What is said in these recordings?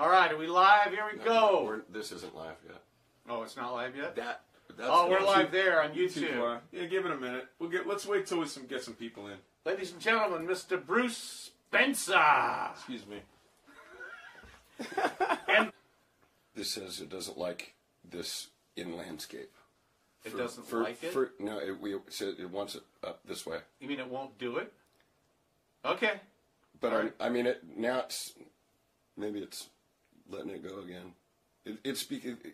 All right, are we live? Here we No, go. we're- this isn't live yet. Oh, it's not live yet. That. That's Oh, we're live there on YouTube. live. Yeah, give it a minute. We'll get. Let's wait till we some get some people in. Ladies and gentlemen, Mr. Bruce Spencer. Excuse me. And This says it doesn't like this in landscape. it For- doesn't for- like it. For, no, it, we said it wants it up this way. you mean it won't do it? Okay. But I, right. I mean, it now it's maybe it's letting it go again. It, it's.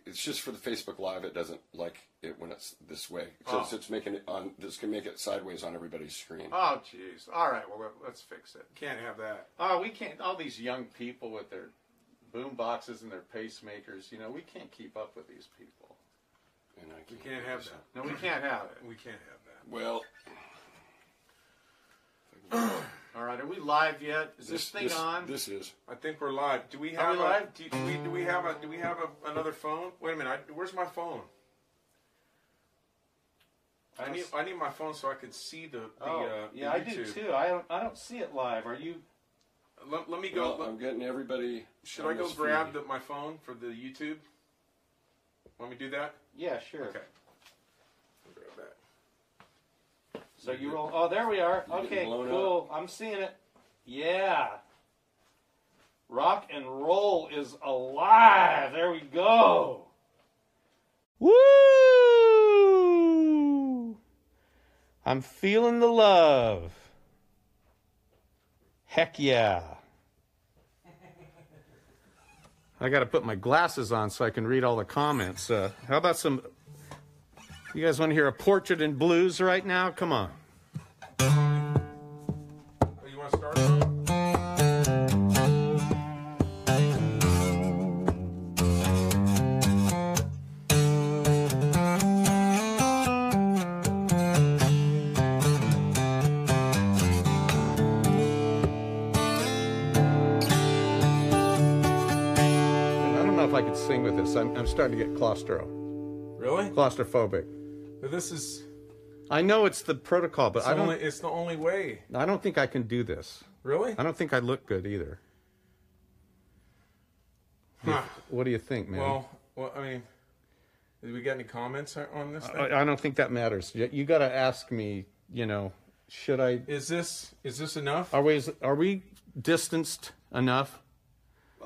It's just for the Facebook Live. It doesn't like it when it's this way. Oh. So Oh. it's making it on. This can make it sideways on everybody's screen. Oh, jeez. All right. Well, let's fix it. Can't have that. Oh, we can't. All these young people with their boom boxes and their pacemakers. You know, we can't keep up with these people. And I can't We can't have that. No, we can't have it. We can't have that. Well, All right. Are we live yet? Is this, thing this, on? This is. I think we're live. Do we have? Are have we a, live? Do, do we do we have a do we have a, another phone? Wait a minute. I, where's my phone? I need I need my phone so I can see the, the oh, uh, the yeah, I do too. I don't. I don't see it live. Are you? Let, let me go. Well, let- I'm getting everybody. should on I go this grab the, my phone for the YouTube? Let me do that? Yeah, sure. Okay. I'll grab that. So you roll. Oh, there we are. You getting Okay, blown cool. I'm seeing it. Yeah. Rock and roll is alive. There we go. Woo! I'm feeling the love. Heck yeah. I got to put my glasses on so I can read all the comments. Uh, how about some you guys want to hear a portrait in blues right now? Come on. Oh, you want to start? I don't know if I could sing with this. I'm, I'm starting to get claustro, Really? claustrophobic. This is I know it's the protocol, but I don't. only it's the only way. I don't think I can do this. Really? I don't think I look good either. Huh. What do you think, man? Well, well, I mean, did we get any comments on- this thing? I, I don't think that matters. You, you got to ask me. You know, should I? Is this is this enough? Are we? Are we distanced enough?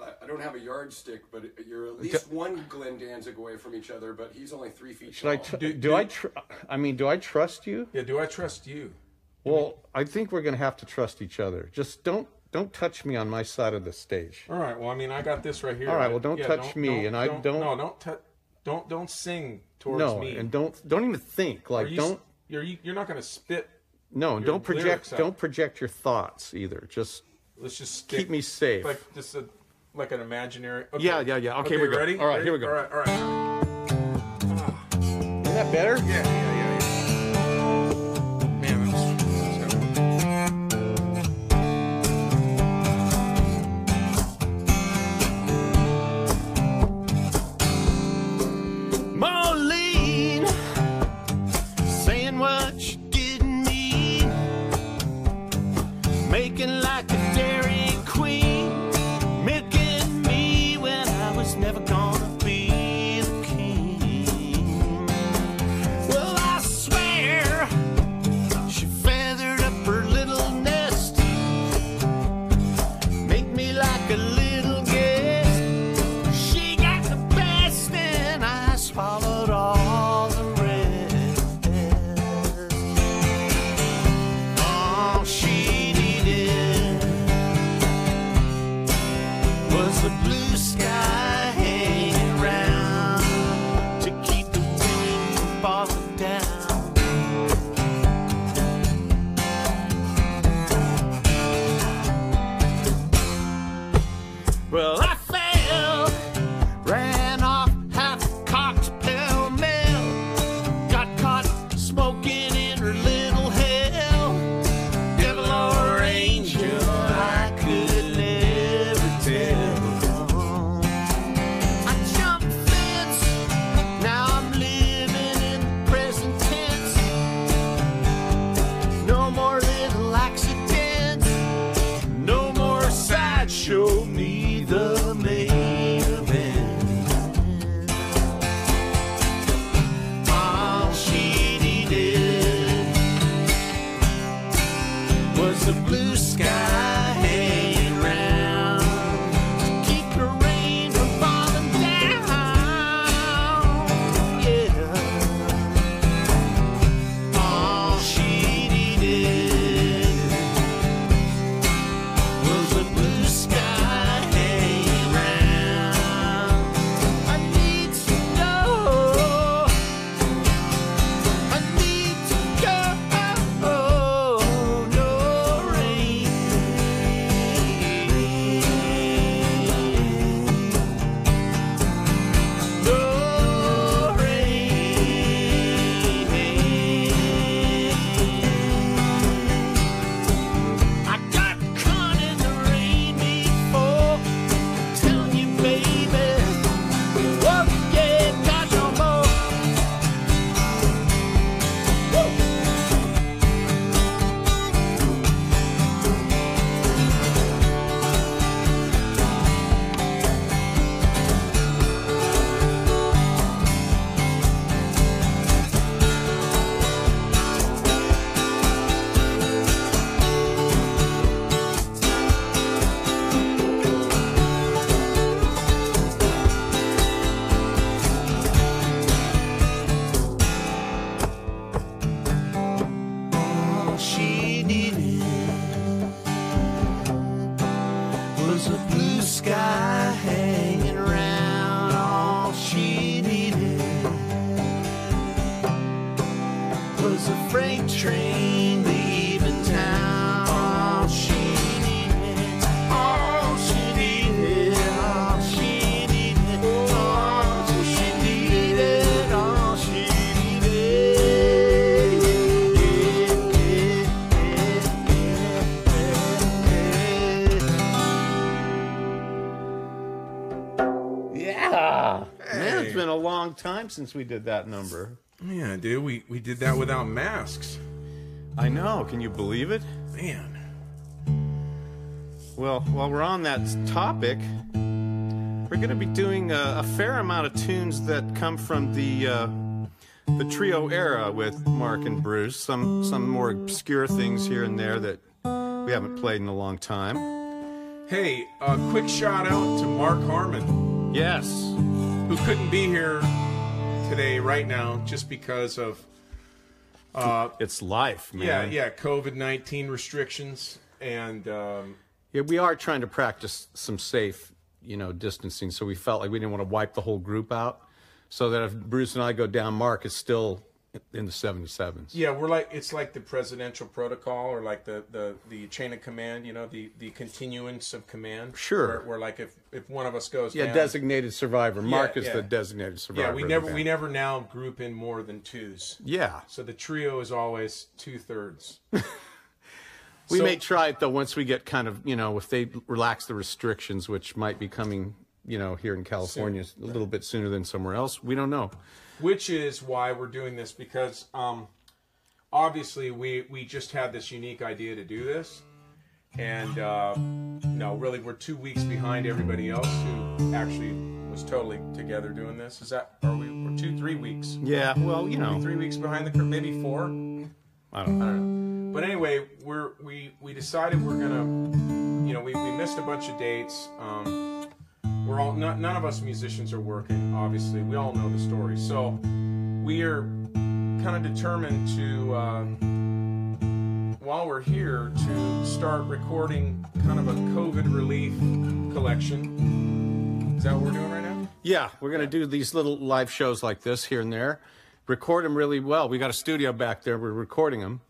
Well, I- I don't have a yardstick, but you're at least one Glenn Danzig away from each other. But he's only three feet Should I? tall. Tr- Do- do, do- I? Tr- I mean, do I trust you? Yeah. Do I trust you? Well, I think we're going to have to trust each other. Just don't don't touch me on my side of the stage. All right. Well, I mean, I got this right here. All right, well, don't yeah, touch me, and I don't- No, don't touch. Don't don't sing towards No, me. and don't don't even think Are like you, don't You're you're not going to spit. no and don't project don't project your thoughts either. Just Let's just stick, keep me safe. like just a like an imaginary. Okay. Yeah, yeah, yeah. Okay, Okay, we go. ready? All right, Ready? here we go. All right, all right. Isn't that better? Yeah, yeah, yeah, yeah. Time since we did that number. Yeah, dude, we, we did that without masks. I know. Can you believe it? Man. Well, while we're on that topic, we're going to be doing a, a fair amount of tunes that come from the uh, the trio era with Mark and Bruce. Some some more obscure things here and there that we haven't played in a long time. Hey, a quick shout out to Mark Harmon, Yes. who couldn't be here today, right now, just because of It's life, man. yeah, yeah, COVID nineteen restrictions and um, Yeah, we are trying to practice some safe, you know, distancing. So we felt like we didn't want to wipe the whole group out. So that if Bruce and I go down, Mark is still in the 77s. yeah, we're like it's like the presidential protocol or like the, the, the chain of command, you know, the, the continuance of command. Sure. Where, where like if, if one of us goes Yeah, down, designated survivor. Mark is yeah. the designated survivor. yeah, we never we never now group in more than twos. Yeah, So the trio is always two thirds. we So- may try it though once we get kind of you know if they relax the restrictions, which might be coming you know here in California a little bit sooner than somewhere else. We don't know. Which is why we're doing this because um, obviously we we just had this unique idea to do this and uh, no really we're two weeks behind everybody else who actually was totally together doing this is that are we we're two three weeks Yeah, well you know three weeks behind the curve maybe four I don't know. I don't know. But anyway, we're we we decided we're gonna, you know, we, we missed a bunch of dates. Um, we're all not, none of us musicians are working. Obviously, we all know the story. So we are kind of determined to, uh, while we're here, to start recording kind of a COVID relief collection. Is that what we're doing right now? Yeah, we're going to do these little live shows like this here and there, record them really well. We got a studio back there, we're recording them,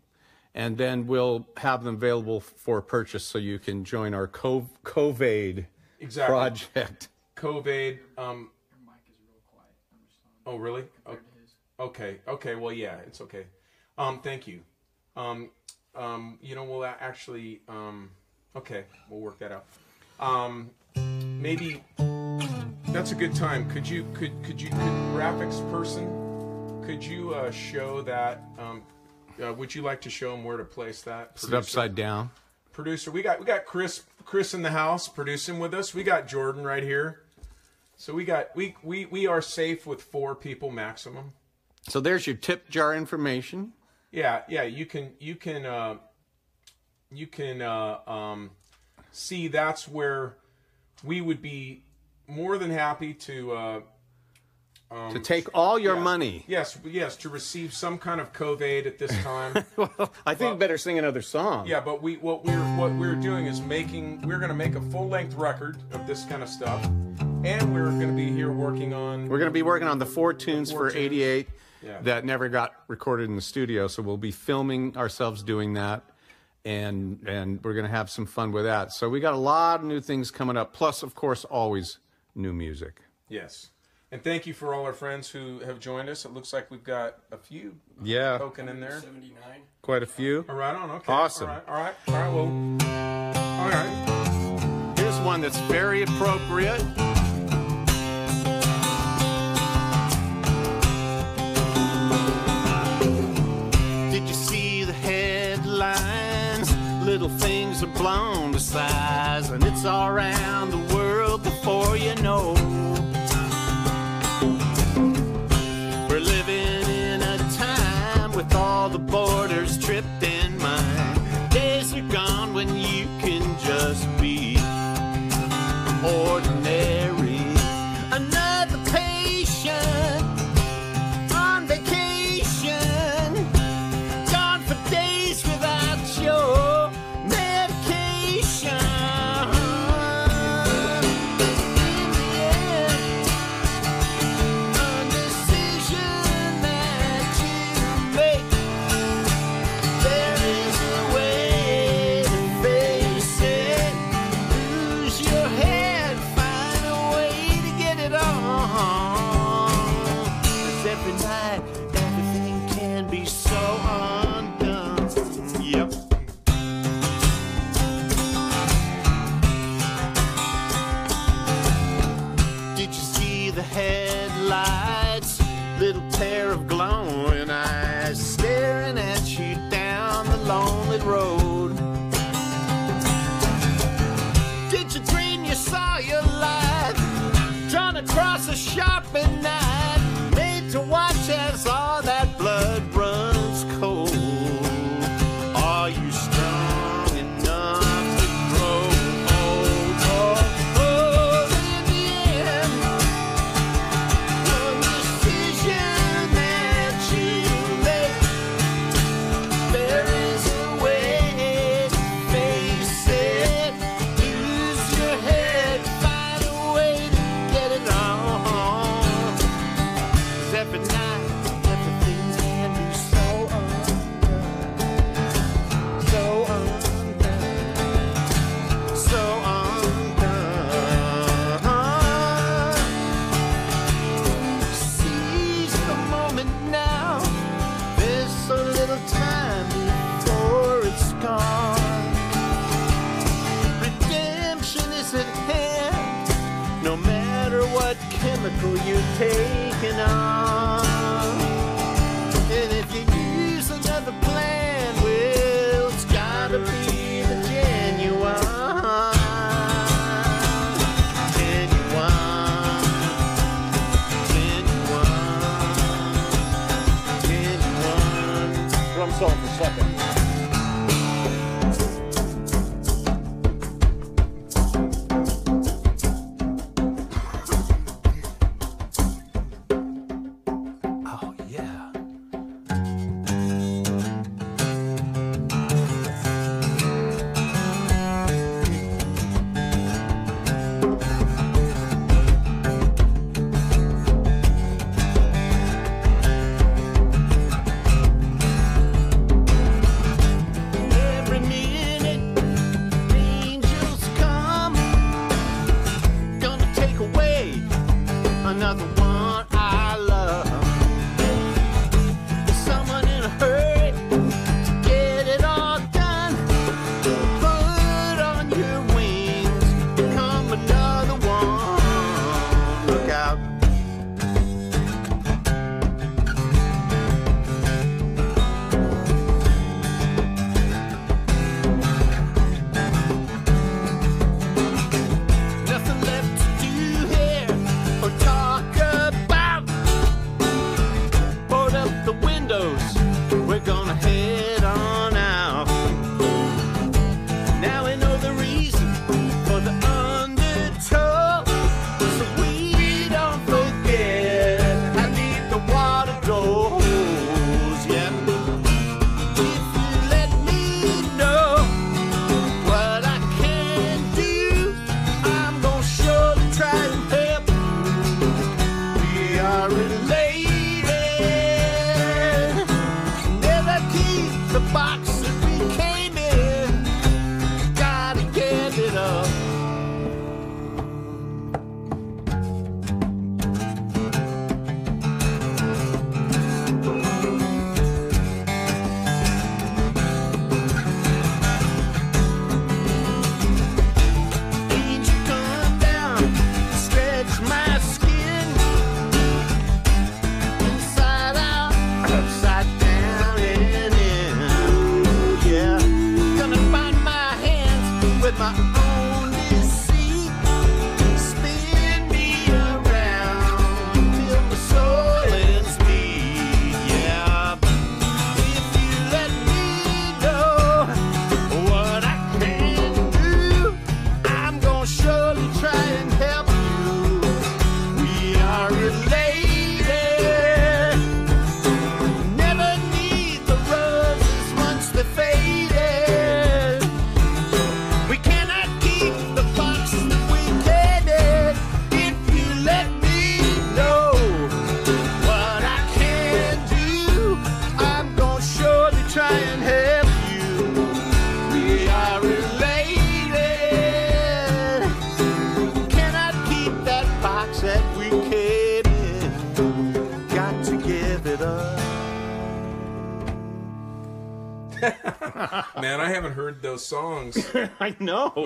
and then we'll have them available for purchase so you can join our Co- COVID Exactly. project. COVID. Um, oh, really? O- Okay. Okay. Well, yeah, it's okay. Um, thank you. Um, um, you know, we'll actually. Um, okay, we'll work that out. Um, maybe that's a good time. Could you? Could could you? Could graphics person? Could you uh, show that? Um, uh, would you like to show them where to place that? Sit producer? upside down. producer. We got we got Chris Chris in the house producing with us. We got Jordan right here. So we got we we we are safe with four people maximum. So there's your tip jar information. Yeah, yeah. You can you can uh, you can uh, um, see that's where we would be more than happy to. Uh, to um, take all your yeah. money. Yes, yes, to receive some kind of COVID at this time. I think better sing another song. Yeah, but we what we're what we're doing is making we're gonna make a full length record of this kind of stuff, and we're gonna be here working on We're going to be working on the four tunes four for tunes. 88 Yeah. that never got recorded in the studio. So we'll be filming ourselves doing that. And, and we're going to have some fun with that. So we got a lot of new things coming up. Plus, of course, always new music. yes. And thank you for all our friends who have joined us. It looks like we've got a few Yeah, token in there. 79. quite a few. All right, on okay. Awesome. All right, all right, all right. Well, all right. Here's one that's very appropriate. Did you see the headlines? Little things are blown to size, and it's all around the world before you know.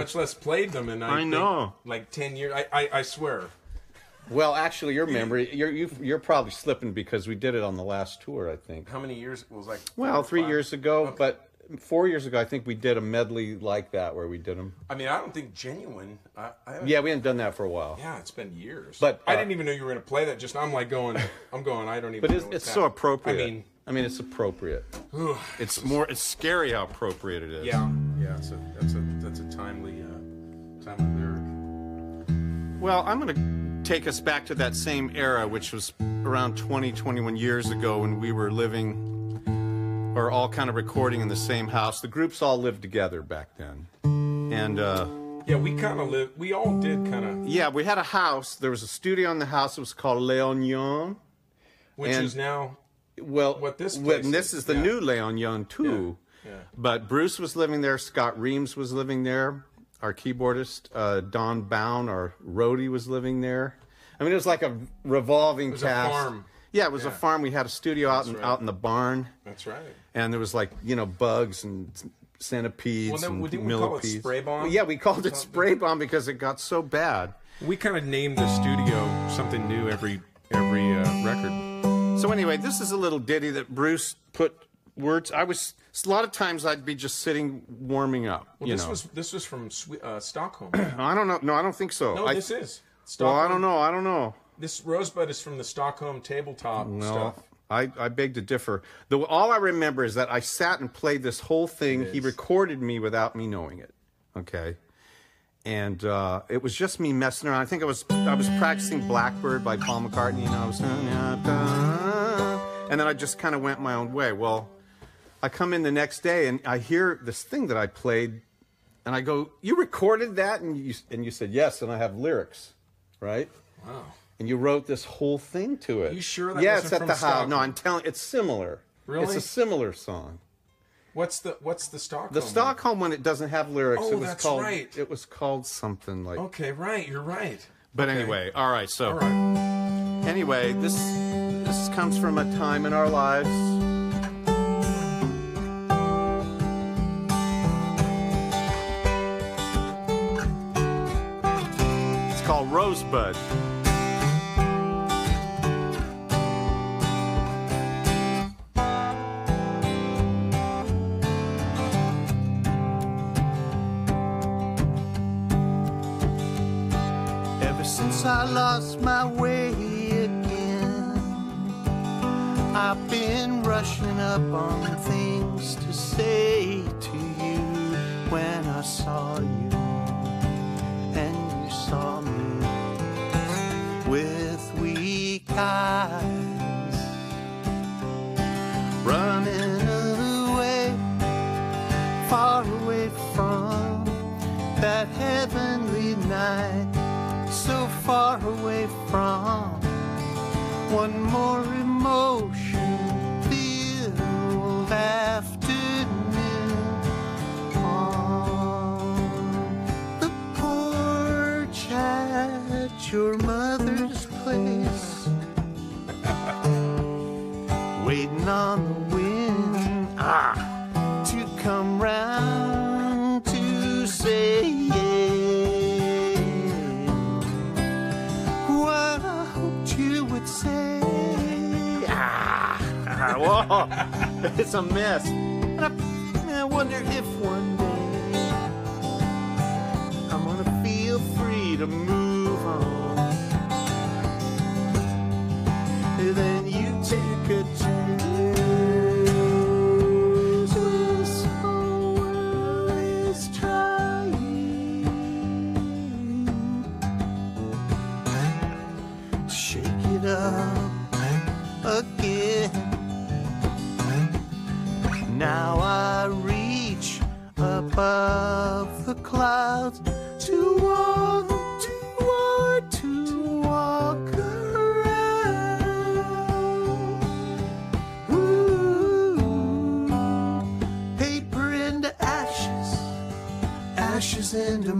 Much less played them, and I, I think, know. like ten years. I, I, I swear. Well, actually, your memory, you're you, you're probably slipping because we did it on the last tour, I think. How many years? Was like Well, three five? years ago, Okay. but four years ago, I think we did a medley like that where we did them. I mean, I don't think genuine. I, I Yeah, we hadn't done that for a while. yeah, it's been years. But, I uh, didn't even know you were going to play that. Just I'm like going. I'm going. I don't even. But know it's, what's it's so appropriate. I mean, I mean, it's appropriate. It's more. It's scary how appropriate it is. yeah, yeah. It's a, that's a that's a timely uh, timely lyric. Well, I'm going to take us back to that same era, which was around 20, 21 years ago when we were living or all kind of recording in the same house. The groups all lived together back then. And uh, Yeah, we kind of lived. We all did kind of, yeah, we had a house. There was a studio in the house. It was called Leonion. which And- is now. Well, What this well, place and this is, is the yeah. new Leonion too. Yeah, yeah. But Bruce was living there. Scott Reams was living there. Our keyboardist uh, Don Bound, our roadie, was living there. I mean, it was like a revolving was a cast. farm. Yeah, it was a farm. We had a studio out in, right. out in the barn, That's right. and there was like you know bugs and centipedes Well, then, and didn't we call it millipedes. spray bomb? Well, yeah, we called it spray bomb because it got so bad. We kind of named the studio something new every every uh, record. So anyway, this is a little ditty that Bruce put words. I was a lot of times I'd be just sitting warming up. Well, this know, was this was from uh, Stockholm. I don't know. No, I don't think so. No, I, this is. Well, Stockholm. I don't know. I don't know. This rosebud is from the Stockholm tabletop No, stuff. I, I beg to differ. The, all I remember is that I sat and played this whole thing. He recorded me without me knowing it. Okay. And uh, it was just me messing around. I think I was I was practicing Blackbird by Paul McCartney, and I was, and then I just kind of went my own way. Well, I come in the next day and I hear this thing that I played, and I go, "You recorded that?" And you and you said yes, and I have lyrics, right? Wow. and you wrote this whole thing to it. You sure that yeah, it's at the house. No, I'm telling. It's similar. Really? It's a similar song. What's the what's the Stockholm? The? Stockholm one, it doesn't have lyrics. Oh, it was that's called. right. It was called something like. Okay, right. You're right. But Okay. anyway, all right. So All right. anyway, this this comes from a time in our lives. Rosebud. Ever since I lost my way again, I've been rushing up on things to say to you when I saw you one it's a mess. and I, I wonder if one day I'm gonna feel free to move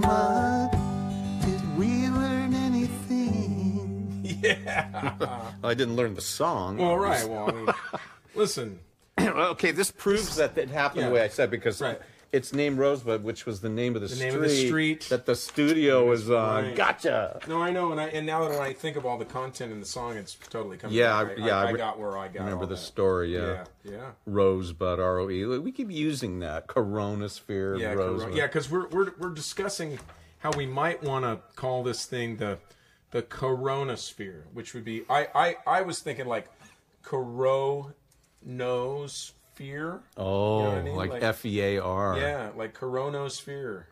ashes mud. Did we learn anything? Yeah. I didn't learn the song. well, right. Well, I mean, listen. okay, this proves that it happened Yeah. the way I said because Right. It's named Rosebud, which was the name of the, The street, name of the street. that the studio was on. right. Gotcha. No, I know, and I and now that when I think of all the content in the song, it's totally coming. Yeah, back. I- yeah, I, I got where I got. Remember the that. story? Yeah, yeah, Rosebud, R O E. We keep using that Coronasphere, yeah, Rosebud. corona- yeah. Because we're we're we're discussing how we might want to call this thing the the coronasphere, which would be I I I was thinking like coronosphere. Oh, You know what I mean? like Like- F E A R. Yeah, like coronosphere.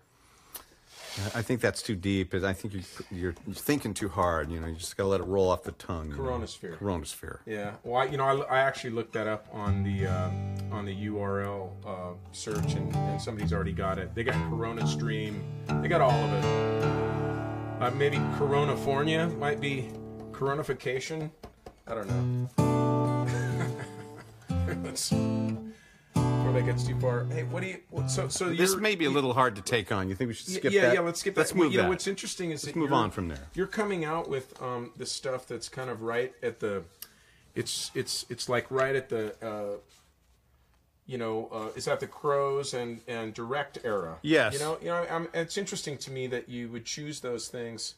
I think that's too deep. I think you're, you're thinking too hard. You know, you just gotta let it roll off the tongue. you know. Coronasphere. Yeah. Well, I, you know, I, I actually looked that up on the uh, on the URL uh, search, and, and somebody's already got it. They got Corona Stream. They got all of it. Uh, maybe Coronafornia might be Coronification. I don't know. Before that gets too far. Hey, what do you? what- So so This may be a little hard to take on. You think we should skip yeah, that? yeah. Yeah, let's skip that. Let's move you that. know what's interesting is Let's move on from there. You're coming out with um, the stuff that's kind of right at the. It's it's it's like right at the. Uh, you know, uh, is that the Crows and and Direct era? Yes. You know, you know, I'm, it's interesting to me that you would choose those things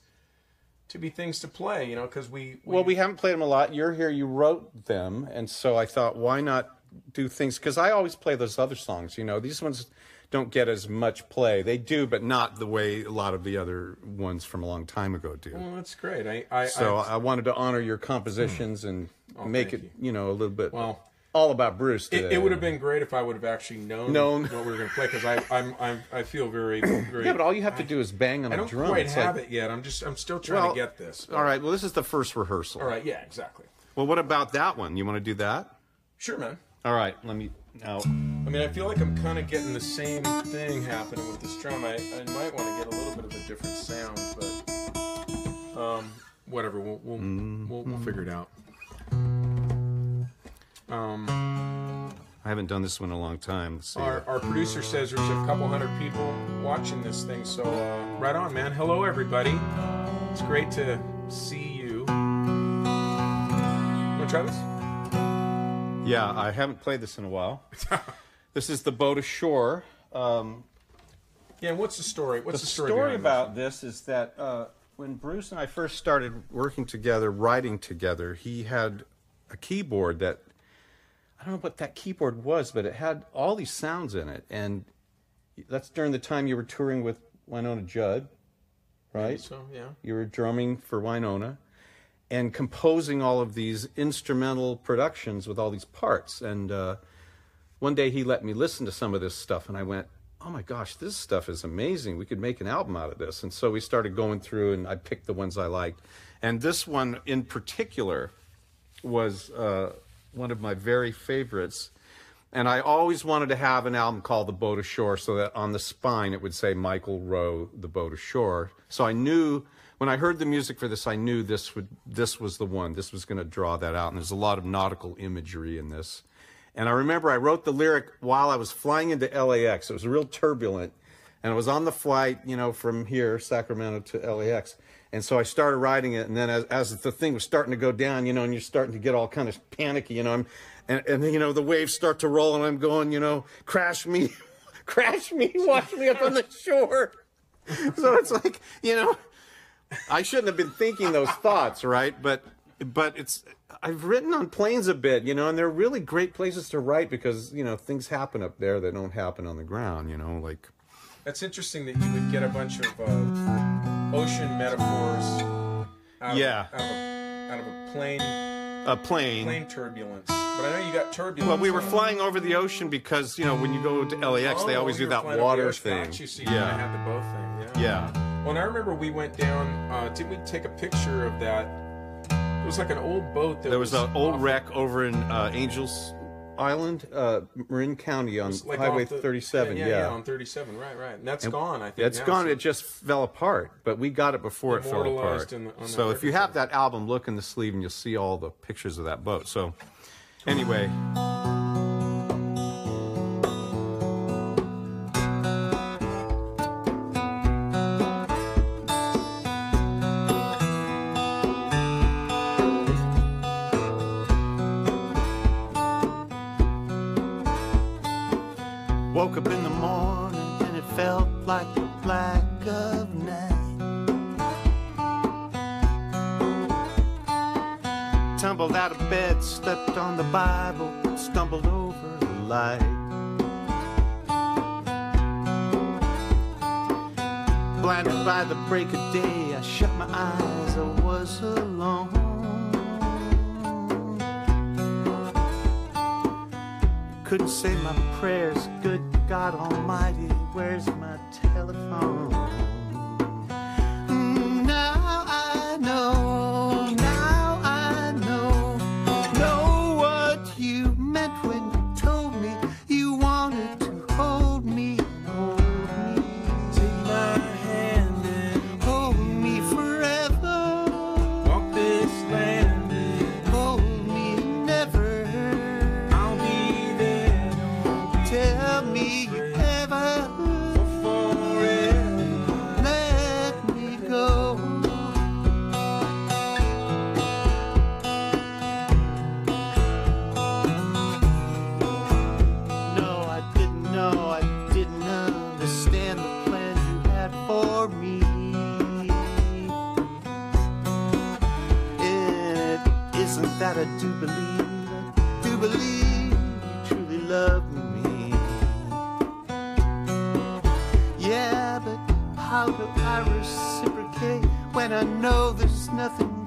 to be things to play. You know, because we, we Well, we haven't played them a lot. You're here. You wrote them, and so I thought, why not do things? Because I always play those other songs. You know, these ones don't get as much play. They do, but not the way a lot of the other ones from a long time ago do. Well, that's great. I, I so I, I, wanted to honor your compositions and mm. oh, make it, thank you. know, a little bit Well, all about Bruce. It, it would have been great if I would have actually known, Known. what we were going to play because I I'm, I'm I feel very very. Yeah, but all you have to do is bang on I a don't drum. quite It's have like- it yet. I'm just I'm still trying Well, to get this. All right. Well, this is the first rehearsal. All right. Yeah. Exactly. Well, what about that one? You want to do that? Sure, man. All right. Let me now. I mean, I feel like I'm kind of getting the same thing happening with this drum. I, I might want to get a little bit of a different sound, but um, whatever. We'll we'll, we'll we'll figure it out. Um, I haven't done this one in a long time. Our, our producer says there's a couple hundred people watching this thing, so uh, right on, man. Hello, everybody. It's great to see you. Want to try this? Yeah, I haven't played this in a while. this is the boat ashore. Um, Yeah. What's the story? What's the the, story, story about this is that uh, when Bruce and I first started working together, writing together, he had a keyboard that I don't know what that keyboard was, but it had all these sounds in it, and that's during the time you were touring with Wynonna Judd, right? So yeah. You were drumming for Winona and composing all of these instrumental productions with all these parts. And uh, one day he let me listen to some of this stuff, and I went, "Oh my gosh, this stuff is amazing! We could make an album out of this." And so we started going through, and I picked the ones I liked. And this one in particular was uh, one of my very favorites. And I always wanted to have an album called The Boat Ashore so that on the spine it would say Michael Roe, The Boat Ashore. So I knew when I heard the music for this, I knew this would this was the one. This was going to draw that out. And there's a lot of nautical imagery in this. And I remember I wrote the lyric while I was flying into LAX. It was real turbulent. And I was on the flight, you know, from here, Sacramento to LAX. And so I started writing it, and then as, as the thing was starting to go down, you know, and you're starting to get all kind of panicky, you know, I'm, and, and you know the waves start to roll, and I'm going, you know, crash me, crash me, wash me up on the shore. So it's like, you know, I shouldn't have been thinking those thoughts, right? But but it's I've written on planes a bit, you know, and they're really great places to write because you know things happen up there that don't happen on the ground, you know, like That's interesting that you would get a bunch of uh, ocean metaphors out, Yeah. of, out, of a, out of a plane a plane. plane turbulence. But I know you got turbulence. Well, we were flying over the ocean because you know when you go to LAX, they Oh, always do that over the water thing. Got you, so you kinda had the boat thing. Yeah. yeah. Well, and I remember we went down. Uh, didn't we take a picture of that? It was like an old boat that There was an old wreck over in uh, Angels Island, uh, Marin County on like Highway the- 37. Yeah, Yeah, yeah, on 37. Right, right. And that's gone. I think It's now, gone. so- It just fell apart, but we got it before it fell apart. The- so if you have that album, look in the sleeve and you'll see all the pictures of that boat. So anyway, how do I reciprocate when I know there's nothing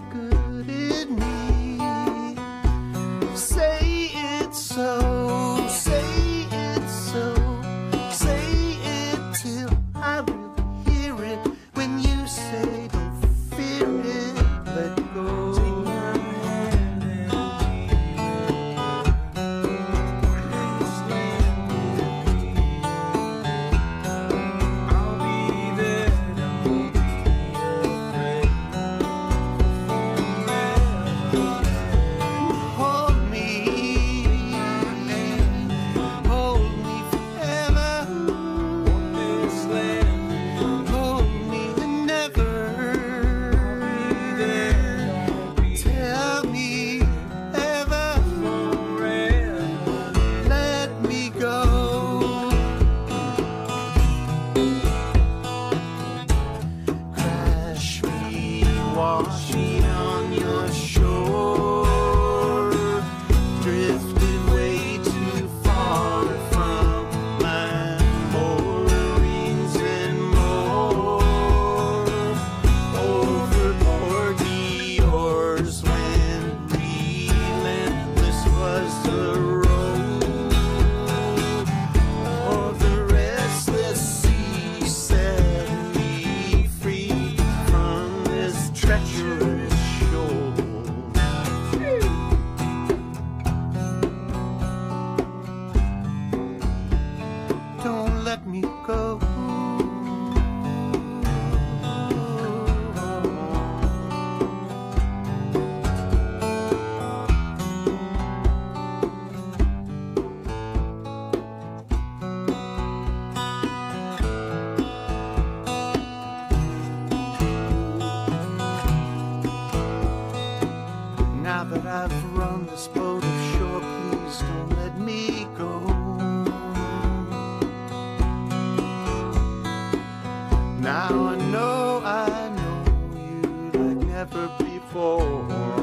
before.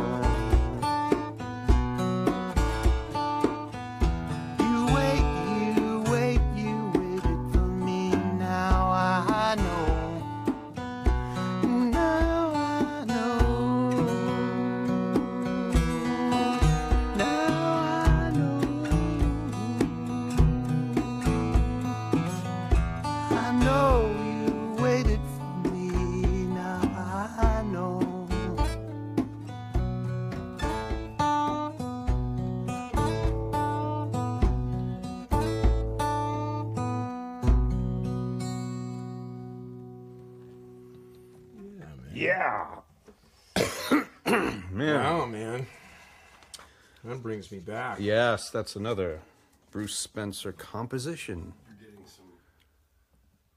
Brings me back. Yes, that's another Bruce Spencer composition. We're getting some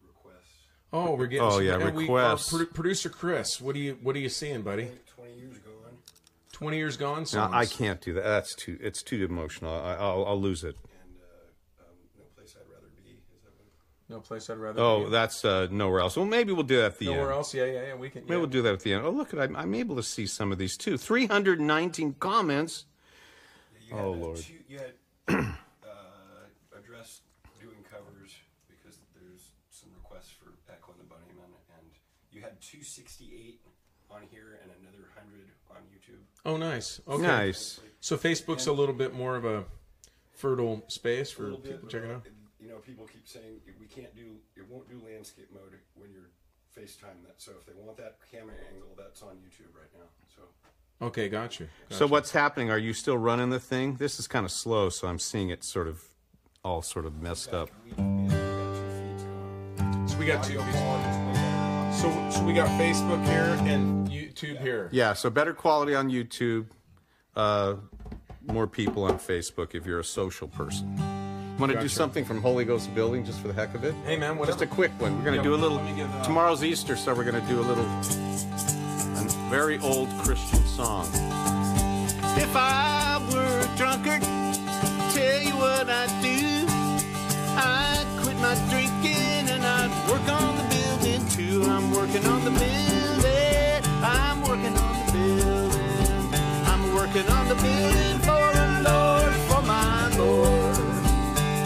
requests. Oh, we're getting. Oh, some- yeah, and we- requests. producer Chris, what do you what are you seeing, buddy? 20 years gone. Twenty years gone. No, I can't do that. That's too. It's too emotional. I, I'll, I'll lose it. And uh, um, No Place I'd Rather Be. Is that No place I'd rather. Oh, be. that's uh, nowhere else. Well, maybe we'll do that at the nowhere end. else. Yeah, yeah, yeah. We can. Maybe yeah. we'll do that at the end. Oh, look at I'm, I'm able to see some of these too. 319 comments. You Oh, had, Lord. two- you had uh, addressed doing covers because there's some requests for Echo and the Bunnymen, and you had 268 on here and another 100 on YouTube. Oh, nice. Okay. Nice. So Facebook's a little bit more of a fertile space for little people bit, checking out. You know, people keep saying we can't do, it won't do landscape mode when you're FaceTime that. So if they want that camera angle, that's on YouTube right now. So Okay, got you. So what's happening? Are you still running the thing? This is kind of slow, so I'm seeing it sort of all sort of messed up. we, we got two feeds going. So we got two. Audio pieces. quality is way better. So so we got Facebook here and YouTube here. Yeah, so better quality on YouTube, uh, more people on Facebook if you're a social person. Want to do something from Holy Ghost Building just for the heck of it? Hey man, Just whatever. a quick one. We're going to Yeah, do a little. get, uh, tomorrow's Easter, so we're going to do a little. Very old Christian song. If I were a drunkard, tell you what I'd do. I'd quit my drinking and I'd work on the building too. I'm working on the building. I'm working on the building. I'm working on the building for the Lord, for my Lord.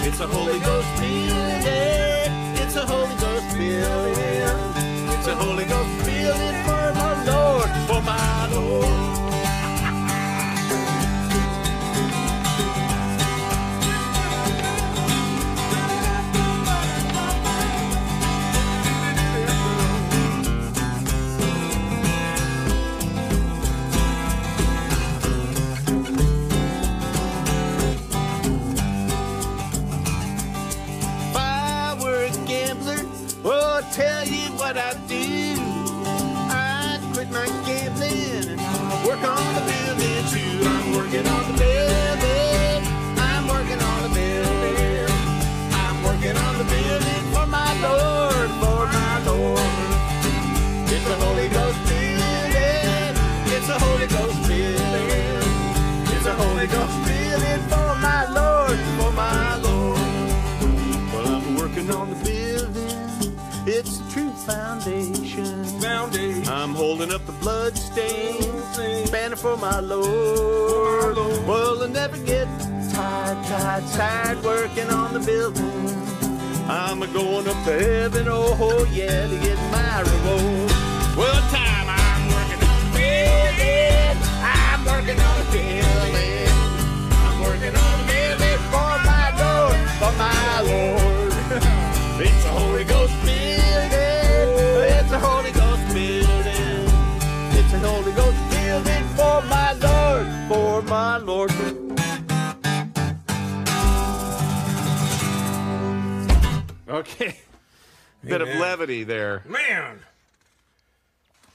It's a Holy Ghost building. It's a Holy Ghost building. It's a Holy Ghost building my foundation. Foundation. I'm holding up the bloodstained banner for my Lord. Well, I never get tired, tired, tired working on the building. I'm a going up to heaven, oh, oh yeah, to get my reward. Well, time I'm working on the building. I'm working on the building. I'm working on the building for my Lord, for my Lord. It's a Holy Ghost building for my Lord, for my Lord. Okay. Bit of levity there. Man,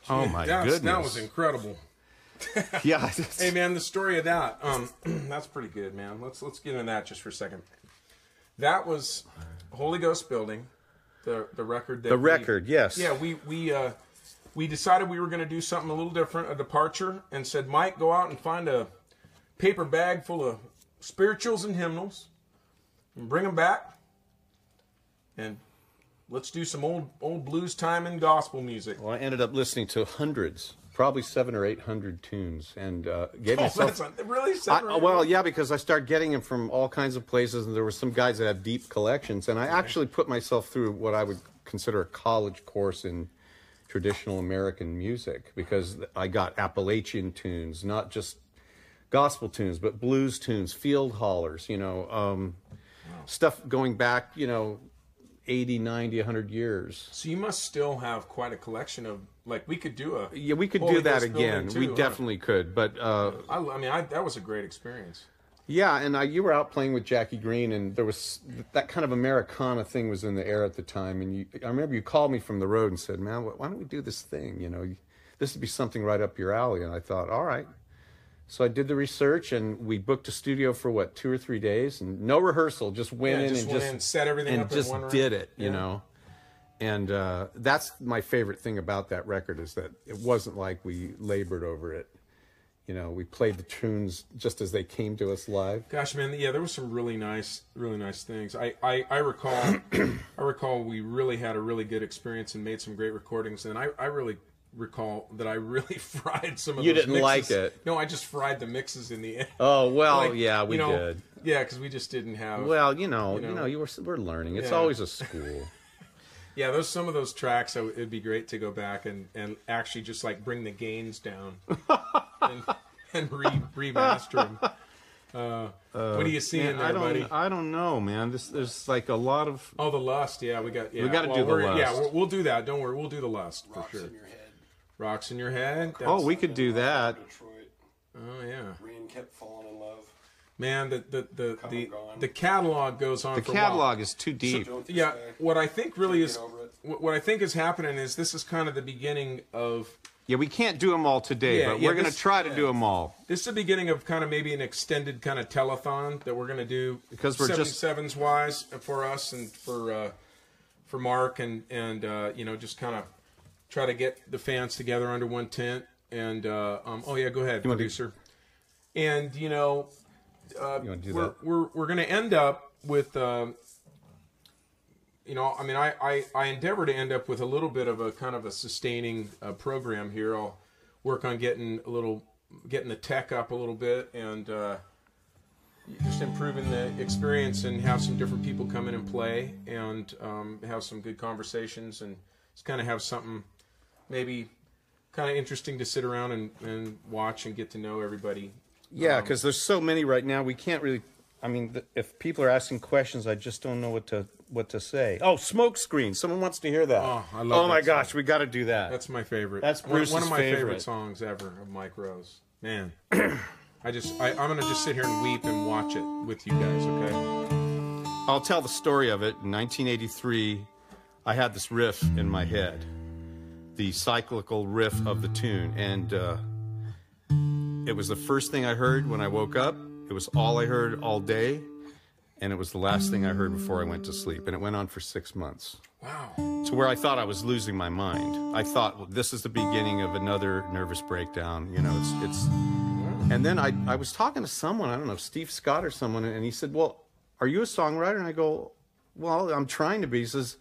Oh my that's, goodness. that was incredible. yeah. Hey man, the story of that, um, that's pretty good, man. Let's let's get into that just for a second. That was Holy Ghost Building, the the record. That The we- record, yes. Yeah, we we uh, we decided we were going to do something a little different, a departure, and said, Mike, go out and find a paper bag full of spirituals and hymnals, and bring them back, and let's do some old old blues time and gospel music. Well, I ended up listening to hundreds, probably seven or eight hundred tunes, and uh, gave Oh, myself. that's really I, separate. well, yeah, because I started getting them from all kinds of places, and there were some guys that have deep collections, and I actually put myself through what I would consider a college course in traditional American music because I got Appalachian tunes, not just gospel tunes, but blues tunes, field hollers, you know, um, stuff going back, you know, 80, 90, 100 years. So you must still have quite a collection of like we could do a Yeah, we could Holy do that again. too, we huh? definitely could, but uh, I, I mean I, that was a great experience. Yeah, and I, you were out playing with Jackie Greene, and there was that kind of Americana thing was in the air at the time. And you, I remember you called me from the road and said, "Man, why don't we do this thing? You know, this would be something right up your alley." And I thought, "All right." So I did the research, and we booked a studio for what two or three days, and no rehearsal, just went Yeah, in just and went just in, set everything and up in just one room. did it. You Yeah. know. And uh, that's my favorite thing about that record is that it wasn't like we labored over it you know, we played the tunes just as they came to us live. Gosh, man, yeah, there was some really nice, really nice things. I, I, I recall, I recall we really had a really good experience and made some great recordings, and I, I really recall that I really fried some of those. You didn't like it. No, I just fried the mixes in the end. Oh well, Like, yeah, we you know, did. Yeah, because we just didn't have. Well, you know, you you know. know, you were we're learning. It's Yeah. always a school. Yeah, those some of those tracks. It'd be great to go back and, and actually just like bring the gains down and, and re, remaster them. Uh, what do you see in there, I don't, buddy? I don't know, man. This, there's like a lot of. Oh, the lust. Yeah, we got. Yeah, We gotta well, do the we're- Yeah, we'll, we'll do that. Don't worry, we'll do the lust for Rocks sure. in your head. Rocks in your head. Oh, we could do that. Detroit. Oh yeah, Rain kept falling in love. man. The the the the, the catalog goes on. The for a while. catalog is too deep. Don't Yeah, what I think really Can't is get over it. what what I think is happening is this is kind of the beginning of yeah, we can't do them all today, Yeah, but yeah, we're going to try to do them all. This is the beginning of kind of maybe an extended kind of telethon that we're going to do Because we're just- 77s wise for us and for uh, for Mark and and uh, you know just kind of try to get the fans together under one tent and uh, um, oh yeah go ahead do- producer and you know uh, You we're, we're we're going to end up with um, you know I mean I, I I endeavor to end up with a little bit of a kind of a sustaining uh, program here I'll work on getting a little getting the tech up a little bit and uh, just improving the experience and have some different people come in and play and um, have some good conversations and just kind of have something maybe kind of interesting to sit around and, and watch and get to know everybody Yeah, because there's so many right now. We can't really. I mean, if people are asking questions, I just don't know what to what to say. Oh, smoke screen. Someone wants to hear that. Oh, I love it. Oh my that gosh, we got to do that. That's my favorite. That's one, one of my favorite. favorite. songs ever of Mike Roe's. Man, I just I, I'm gonna just sit here and weep and watch it with you guys. Okay. I'll tell the story of it. In 1983, I had this riff in my head, the cyclical riff of the tune, and uh, it was the first thing I heard when I woke up. It was all I heard all day, and it was the last thing I heard before I went to sleep. And it went on for six months Wow. to where I thought I was losing my mind. I thought well, this is the beginning of another nervous breakdown. You know, it's it's. And then I I was talking to someone I don't know Steve Scott or someone, and he said, "Well, are you a songwriter?" And I go, "Well, I'm trying to be." He says,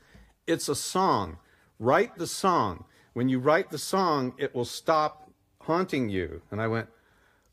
"It's a song. Write the song. When you write the song, it will stop haunting you." And I went,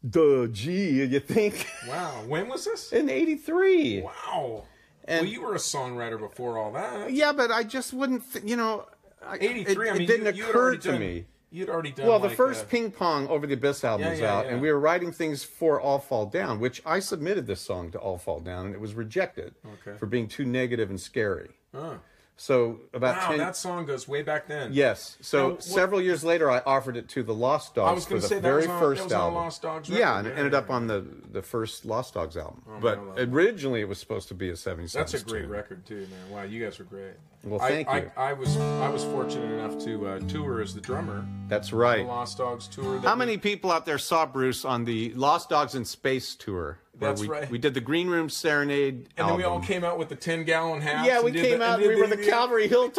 "Duh, G, you think?" Wow. When was this? In '83. Wow. And- well, you were a songwriter before all that. Yeah, but I just wouldn't. Th- you know, I- 83. It, I mean, it didn't you, you occur already to done, me. You'd already done. Well, the like, first uh, Ping Pong Over the Abyss album Yeah, was yeah, out, yeah. and we were writing things for All Fall Down, which I submitted this song to All Fall Down, and it was rejected Okay. for being too negative and scary. Oh. So about Wow, ten. that song goes way back then. Yes. So Now, what- several years later, I offered it to the Lost Dogs I was for the say very on- that first album. Lost Dogs yeah, record. and it ended yeah, up on the the first Lost Dogs album. man, but I that. originally, it was supposed to be a '77. That's a great record too, man. Wow, you guys were great. Well, I- thank I, you. I, was I was fortunate enough to uh, tour as the drummer. That's The right. Lost Dogs tour. How we- many people out there saw Bruce on the Lost Dogs in Space tour? That's we, right. We did the Green Room Serenade And then we all came out with the ten gallon hats. Yeah, we came the- out. and We were the Calvary Hilltoppers.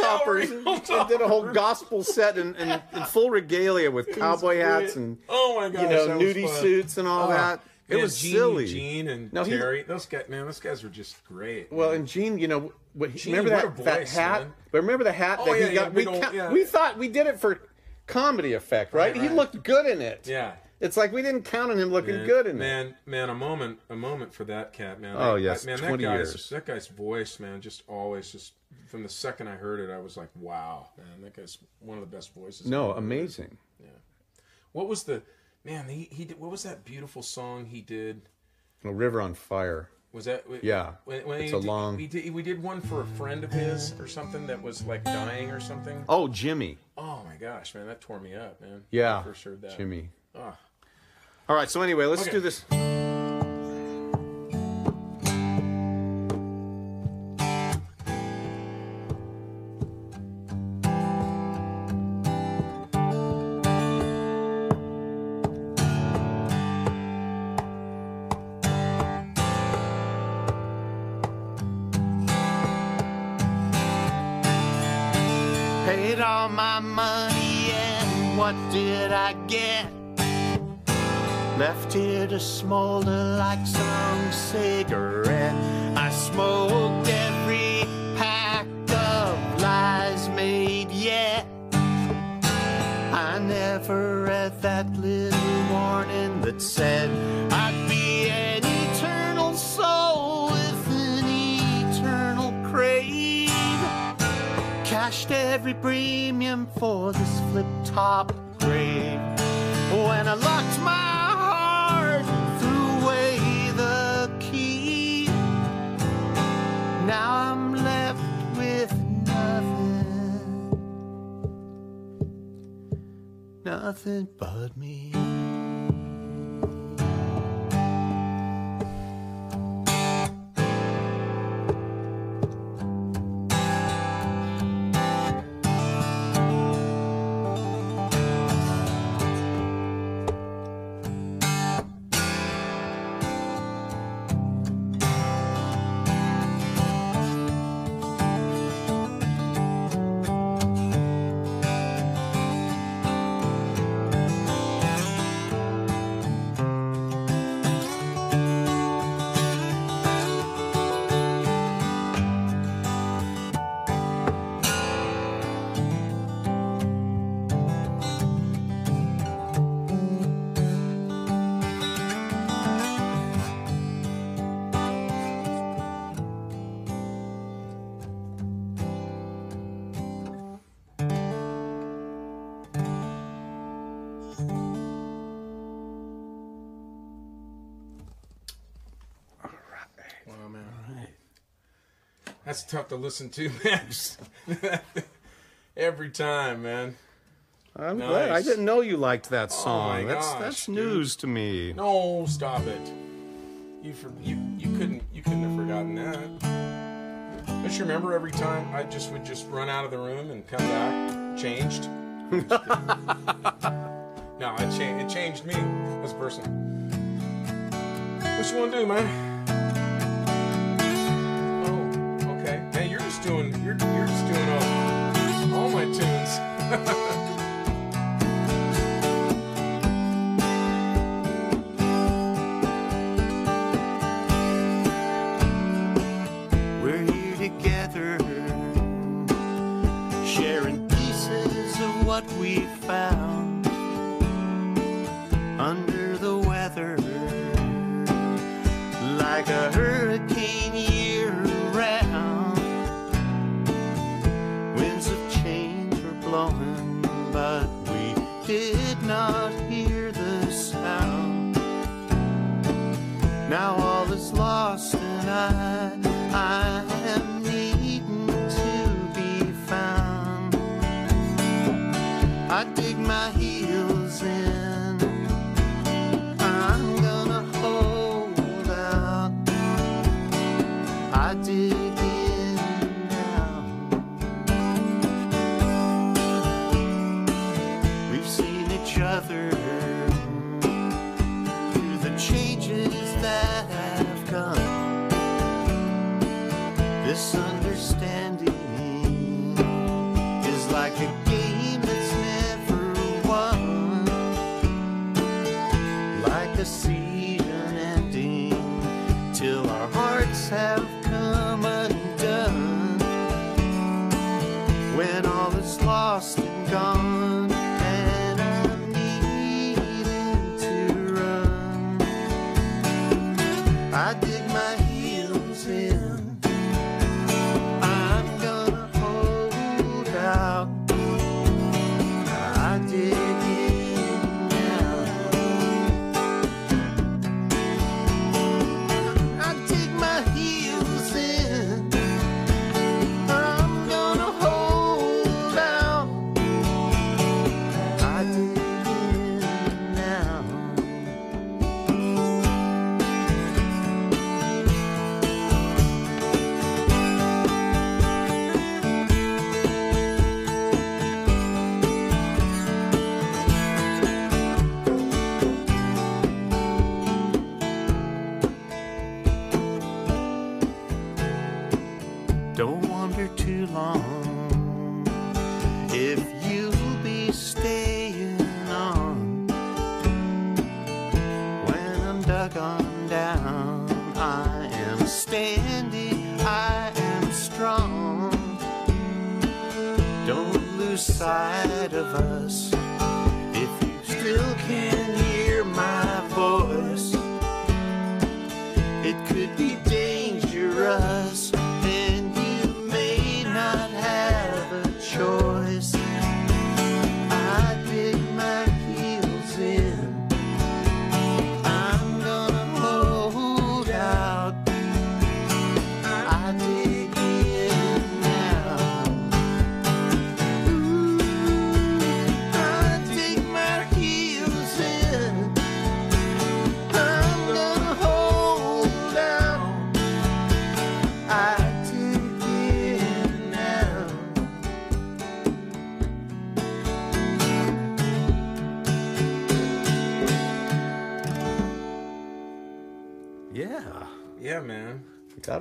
Calvary and did a whole gospel set in, in, in full regalia with It cowboy hats and oh my gosh, you know nudie fun. suits and all Oh, that. It man, was Gene, silly. Gene and No, he- Terry, those guys, man, those guys were just great. Well, man. and Gene, you know, what, Gene, remember that, a that hat? man. But remember the hat Oh, that yeah, he yeah, got? we, old- yeah. we thought we did it for comedy effect, right? Right, He right. looked good in it. yeah. It's like we didn't count on him looking Man, good in it. man, man, a moment, a moment for that cat, man. Oh, yes, man, 20 that guy's, years. That guy's voice, man, just always, just from the second I heard it, I was like, wow, man, that guy's one of the best voices. No, I've ever heard. amazing. What was the man? He he did. What was that beautiful song he did? A river on fire. Was that Yeah, When, when it's a did- long- We did we did one for a friend of his or something that was like dying or something. Oh, Jimmy. Oh my gosh, man, that tore me up, man. Yeah, I first heard that. Jimmy. Ah. All right, so anyway, let's Okay. do this. Paid all my money and what did I get? Left here to smolder like some cigarette. I smoked every pack of lies made yet. I never read that little warning that said I'd be an eternal soul with an eternal crave. Cashed every premium for this flip top grave. When I locked my Now I'm left with nothing. Nothing but me. That's tough to listen to, man. Every time, man. I'm Nice. glad. I didn't know you liked that oh song. my that's gosh, that's dude. news to me. No, stop it. You for, you you couldn't you couldn't have forgotten that. Don't you remember every time I just would just run out of the room and come back changed? no, it changed. It changed me as a person. What you want to do, man? Ha ha ha!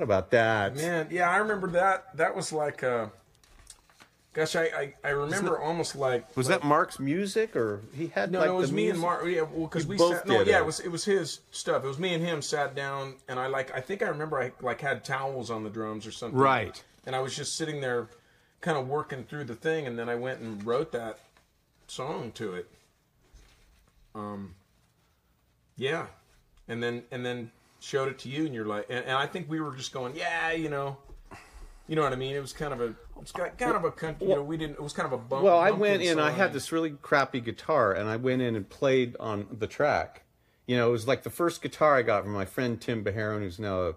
Man. Forgot about that. Man, yeah, I remember that. That was like, uh, gosh, I I, I remember almost like Was that Mark's music, or he had No, like no, it was the me and? Mark. Yeah, well, because we both sat. No, did yeah, it. it was it was his stuff. It was me and him sat down, and I like I think I remember I like had towels on the drums or something. Right. And I was just sitting there, kind of working through the thing, and then I went and wrote that song to it. Um. Yeah, and then and then showed it to you, and you're like, and, and I think we were just going, yeah, you know. You know what I mean? It was kind of a, it's got kind of a country. You know, we didn't. It was kind of a bump. Well, I went in. I had this really crappy guitar, and I went in and played on the track. You know, it was like the first guitar I got from my friend Tim Beharon, who's now a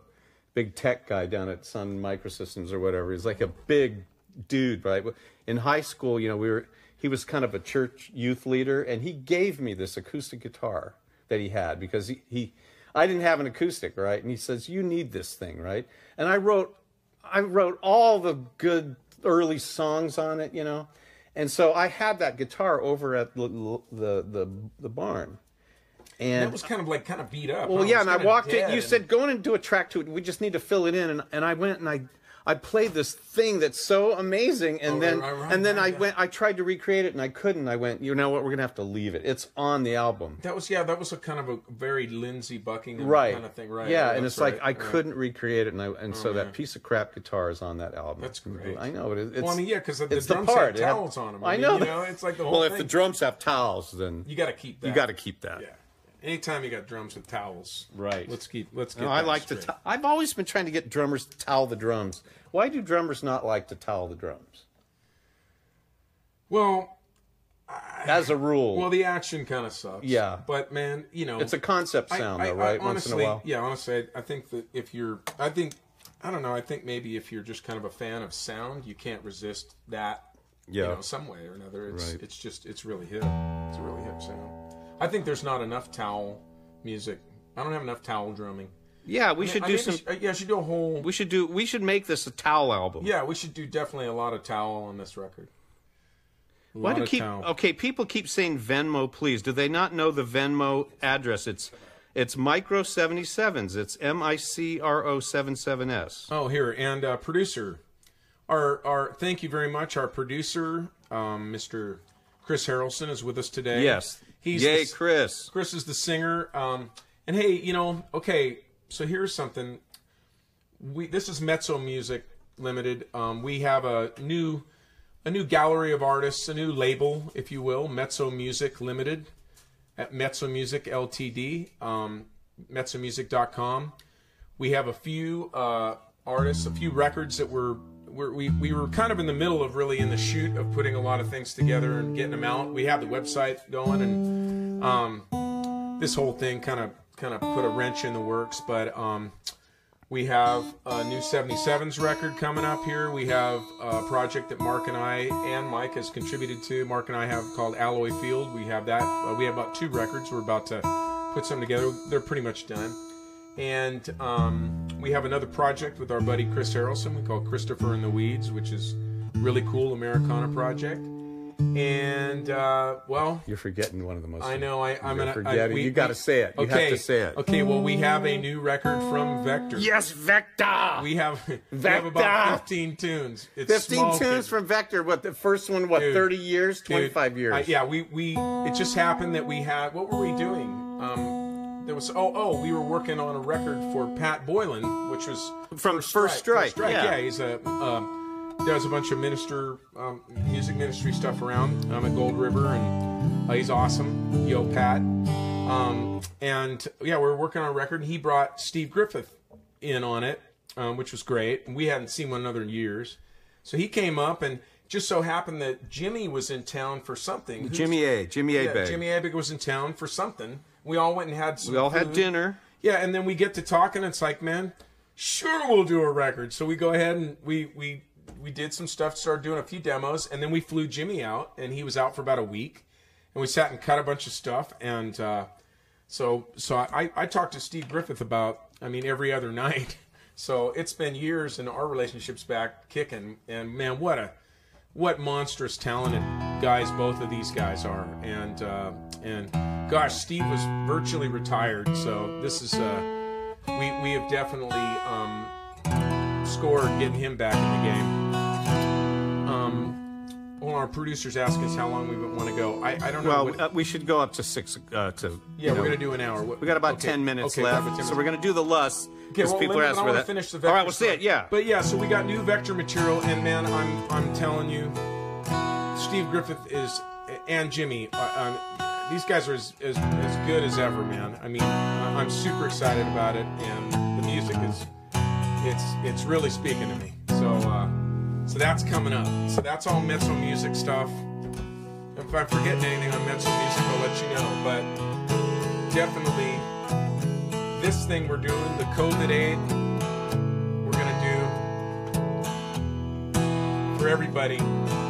big tech guy down at Sun Microsystems or whatever. He's like a big dude, right? In high school, you know, we were. He was kind of a church youth leader, and he gave me this acoustic guitar that he had because he, he I didn't have an acoustic, right? And he says, "You need this thing, right?" And I wrote I wrote all the good early songs on it, you know. And so I had that guitar over at the the the, the barn. And That was kind of like kind of beat up. well, yeah, and I walked in. dead You and- said go in and do a track to it. We just need to fill it in, and, and I went and I I played this thing that's so amazing, and Oh, then right, right, and then right, I yeah. went. I tried to recreate it, and I couldn't. I went. You know what? We're gonna have to leave it. It's on the album. that was yeah, that was a kind of a very Lindsey Buckingham Right. kind of thing, right? Yeah, and it's like I right. couldn't recreate it, and I and oh, so man. that piece of crap guitar is on that album. That's mm, great. I know. It's, Well, I mean, yeah, because the, it's drums the It had- towels on them. I mean, know. You know, it's like the whole well, thing. if the drums have towels, then you got to keep that. you got to keep that. Yeah. Anytime you got drums with towels, Right. Let's keep. Let's get. No, I like to. straight. To- I've always been trying to get drummers to towel the drums. Why do drummers not like to towel the drums? well, As a rule, well, the action kind of sucks. Yeah. but man, you know, it's a concept sound, I- though, I right? Once in a honestly- while. Yeah, honestly, I, I think that if you're, I think, I don't know, I think maybe if you're just kind of a fan of sound, you can't resist that. You Yeah. know, some way or another. It's Right. it's just it's really hip. It's a really hip sound. I think there's not enough towel music. I don't have enough towel drumming. Yeah, we should I do some. sh- uh, yeah, should do a whole. We should do. We should make this a towel album. yeah, we should do definitely a lot of towel on this record. A Why do keep? towel. Okay, people keep saying Venmo, please. Do they not know the Venmo address? It's it's micro seventy sevens. It's M I C R O seven seven S. Oh, here and uh, producer, our our thank you very much. Our producer, um, Mr. Chris Harrelson, is with us today. Yes. he's Yay, the- Chris. Chris is the singer. Um, and hey, you know, okay, so here's something. We this is Mezzo Music Limited. Um, we have a new a new gallery of artists, a new label, if you will, Mezzo Music Limited at Mezzo Music Ltd. Um, MezzoMusic.com. We have a few uh, artists, a few records that were. We're, we we were kind of in the middle of really in the shoot of putting a lot of things together and getting them out. We have the website going, and um, this whole thing kind of kind of put a wrench in the works. But um, we have a new 77s record coming up here. We have a project that Mark and I and Mike has contributed to. Mark and I have called Alloy Field. We have that. Uh, we have about two records. We're about to put some together. They're pretty much done. And um, we have another project with our buddy Chris Harrelson. We call Christopher in the Weeds, which is really cool Americana project. And uh, well, You're forgetting one of the most. I know. I, I'm gonna. forgetting. I, we, you got to say it. You okay, have to say it. Okay. Well, we have a new record from Vector. Yes, Vector. We have we have about 15 tunes. It's 15 small tunes kids. from Vector. What the first one? What Dude, 30 years? Dude, 25 years? I- yeah, we we it just happened that we had what were we doing? Um, there was oh oh we were working on a record for Pat Boylan, which was From First Strike, Strike. yeah. he's a um, does a bunch of minister um, music ministry stuff around um, at Gold River, and uh, he's awesome. Yo, Pat. Um, and yeah, we were working on a record, and he brought Steve Griffith in on it, um, which was great. We hadn't seen one another in years, so he came up and. Just so happened that Jimmy was in town for something. Who's- Jimmy A. Jimmy A. yeah. Jimmy Abegg was in town for something. We all went and had some. we all had dinner. Yeah, and then we get to talking. And it's like, man, sure, we'll do a record. So we go ahead and we we we did some stuff, started doing a few demos, and then we flew Jimmy out, and he was out for about a week, and we sat and cut a bunch of stuff, and uh, so so I I talked to Steve Griffith about, I mean, every other night. So it's been years, and our relationship's back kicking, and man, what a what monstrous talented guys both of these guys are and uh, and gosh steve was virtually retired so this is uh, we we have definitely um, scored getting him back in the game well our producers ask us how long we want to go i, I don't know Well, what, uh, we should go up to six. Uh, to yeah we're know, gonna do an hour We got about Okay. ten minutes Okay, left, 10 so we're gonna do the lust Okay, because well, people are asking for that. Finish the All vector right, we'll see it. Yeah. But yeah, so we got new vector material, and man, I'm I'm telling you, Steve Griffith is and Jimmy. Uh, um, these guys are as, as as good as ever, man. I mean, I'm super excited about it, and the music is it's it's really speaking to me. So uh, so that's coming up. So that's all Mezzo music stuff. If I'm forgetting anything on Mezzo music, I'll let you know. But definitely this thing we're doing, the COVID aid, we're gonna do for everybody.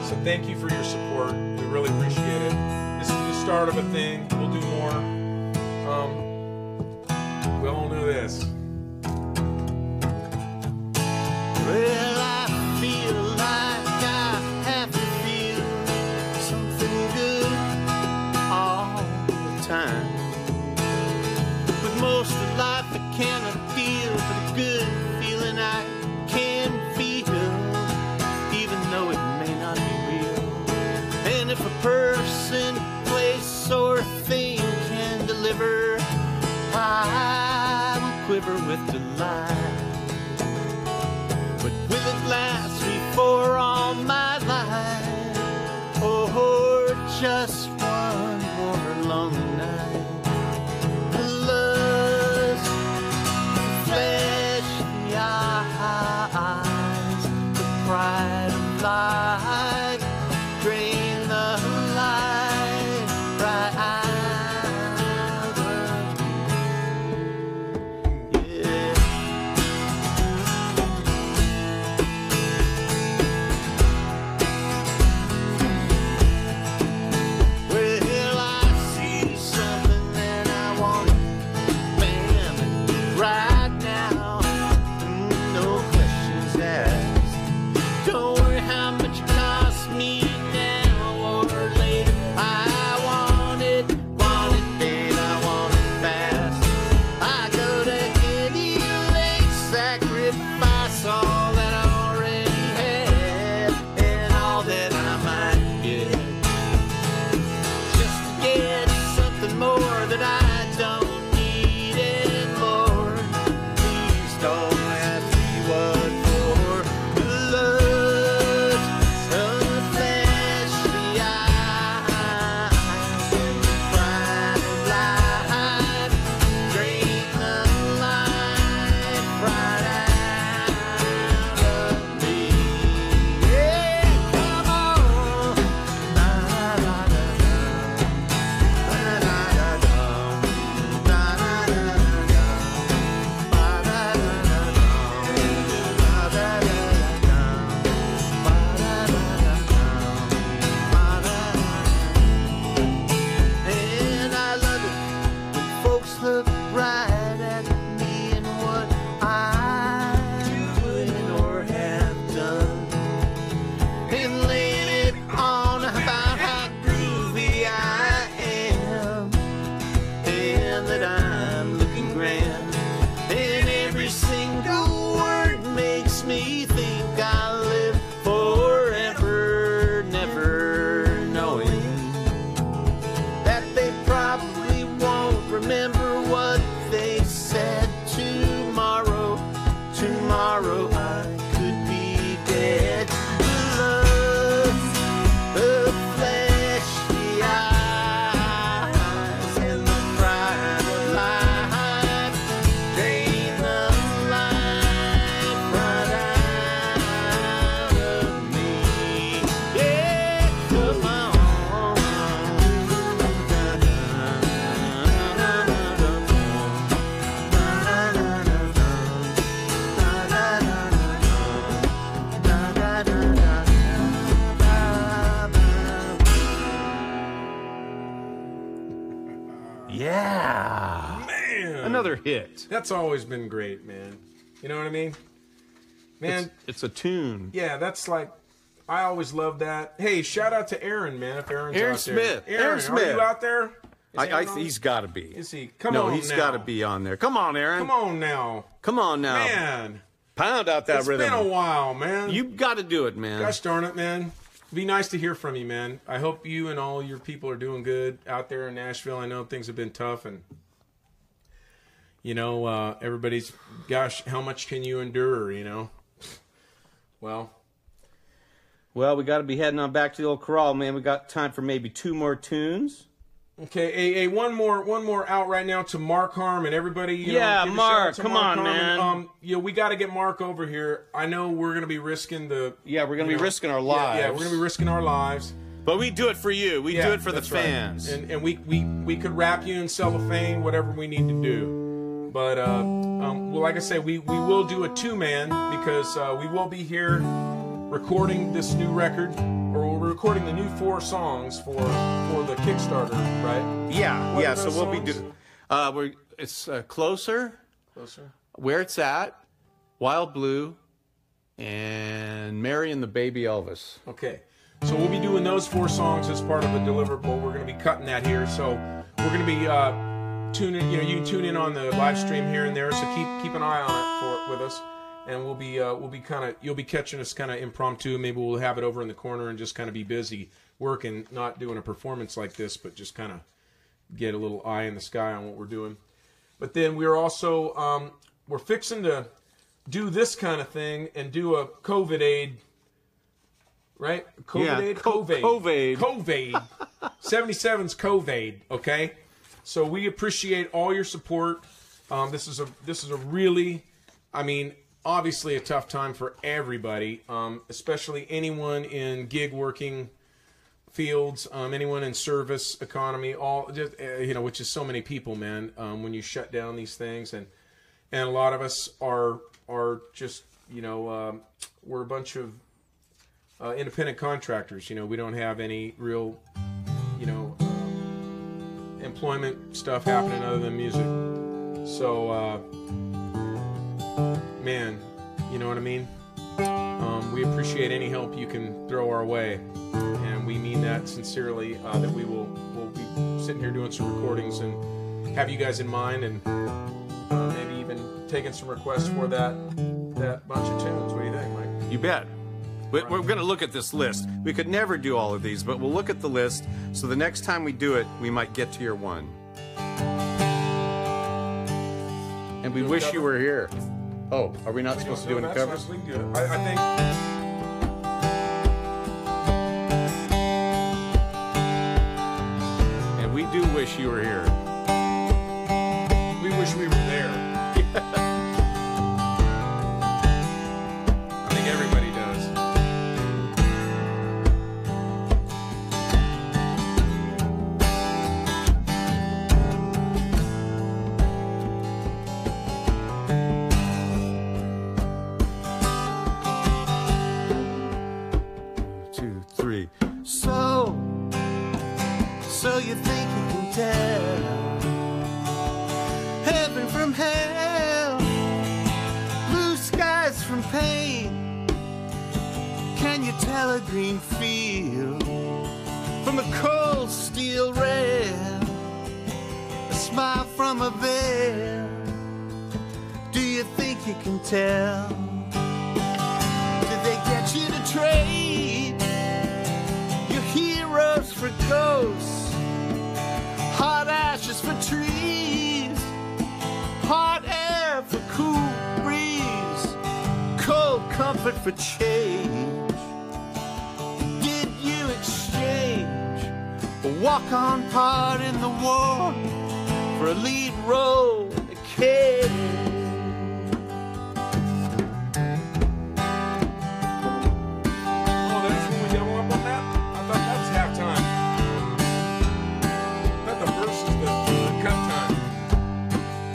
So thank you for your support. We really appreciate it. This is the start of a thing. We'll do more. Um, we all know this. Well, Quiver with delight. But will it last me for all my life? Or just one more long night? The lust, the flesh, the eyes, the pride of life, That's always been great, man. You know what I mean? Man, It's, it's a tune. yeah, that's like I always love that. Hey, shout out to Aaron, man. If Aaron's Aaron out there. Smith. Aaron, Aaron are Smith. you out there? Is I, I, on? he's got to be. Is he? Come no, on he's got to be on there. Come on, Aaron. Come on now, Come on now. man. Pound out that It's rhythm. It's been a while, man. You've got to do it, man. Gosh darn it, man. Be nice to hear from you, man. I hope you and all your people are doing good out there in Nashville. I know things have been tough and you know, uh, everybody's gosh, how much can you endure, you know? Well, Well, we got to be heading on back to the old corral, man. We got time for maybe two more tunes. okay, a, a one more one more out right now to Mark Harm and everybody. You Yeah, know, Mark, shout out to come on, Harmon. man. Um, you know, we got to get Mark over here. I know we're gonna be risking the. Yeah, we're gonna be know, risking our lives. Yeah, we're gonna be risking our lives. But we do it for you. We Yeah, do it for the that's right. fans. And, and we, we, we could wrap you in cellophane, whatever we need to do. But, uh, um, well, like I say, we, we will do a two man because uh, we will be here recording this new record, or we're recording the new four songs for for the Kickstarter, right? yeah, What yeah. So we'll be doing. Uh, we're it's uh, closer, Closer. where it's at, Wild Blue, and Mary and the Baby Elvis. Okay. So we'll be doing those four songs as part of a deliverable. We're going to be cutting that here. So we're going to be uh, tuning. You know, you can tune in on the live stream here and there. So keep keep an eye on it for with us, and we'll be uh, we'll be kind of you'll be catching us kind of impromptu. Maybe we'll have it over in the corner and just kind of be busy working, not doing a performance like this, but just kind of get a little eye in the sky on what we're doing. But then we're also um, we're fixing to do this kind of thing and do a COVID aid, right? COVID Yeah, co- COVID, COVID. COVID. 77's COVID. Okay, so we appreciate all your support. Um, this is a this is a really, I mean, obviously a tough time for everybody, um, especially anyone in gig working fields, um, anyone in service economy, all just uh, you know, which is so many people, man. Um, when you shut down these things, and and a lot of us are are just you know um, we're a bunch of uh, independent contractors. You know, we don't have any real you know employment stuff happening other than music. So, uh, man, you know what I mean. Um, we appreciate any help you can throw our way, and we mean that sincerely. Uh, that we will will be sitting here doing some recordings and have you guys in mind, and uh, maybe even taking some requests for that that bunch of tunes. What do you think, Mike? You bet. We- We're going to look at this list. We could never do all of these, but we'll look at the list. So the next time we do it, we might get to your one. And we wish you were here. Oh, are we not supposed to do any covers? We can do it. I, I think. And we do wish you were here. We wish we were there. From a veil. Do you think you can tell? Did they get you to trade? your heroes for ghosts, hot ashes for trees, hot air for cool breeze, cold comfort for change. Did you exchange a walk-on part in the war for a lead role in a? Oh, that's when we double up on that? I thought that was halftime. I thought the verse is the, the cut time.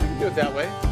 We can do it that way.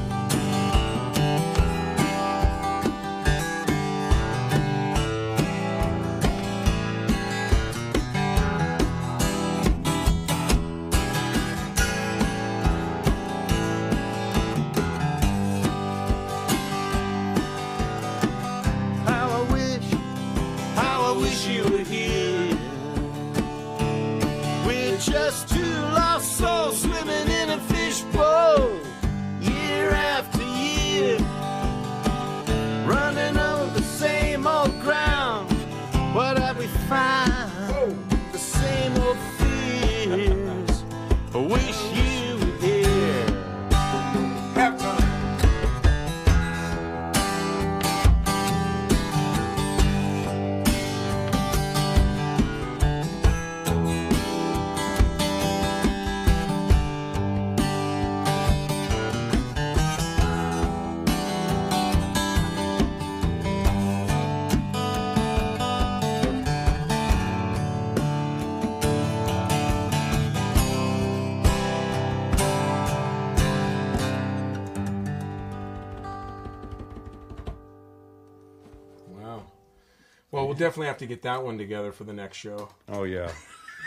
Definitely have to get that one together for the next show. Oh yeah.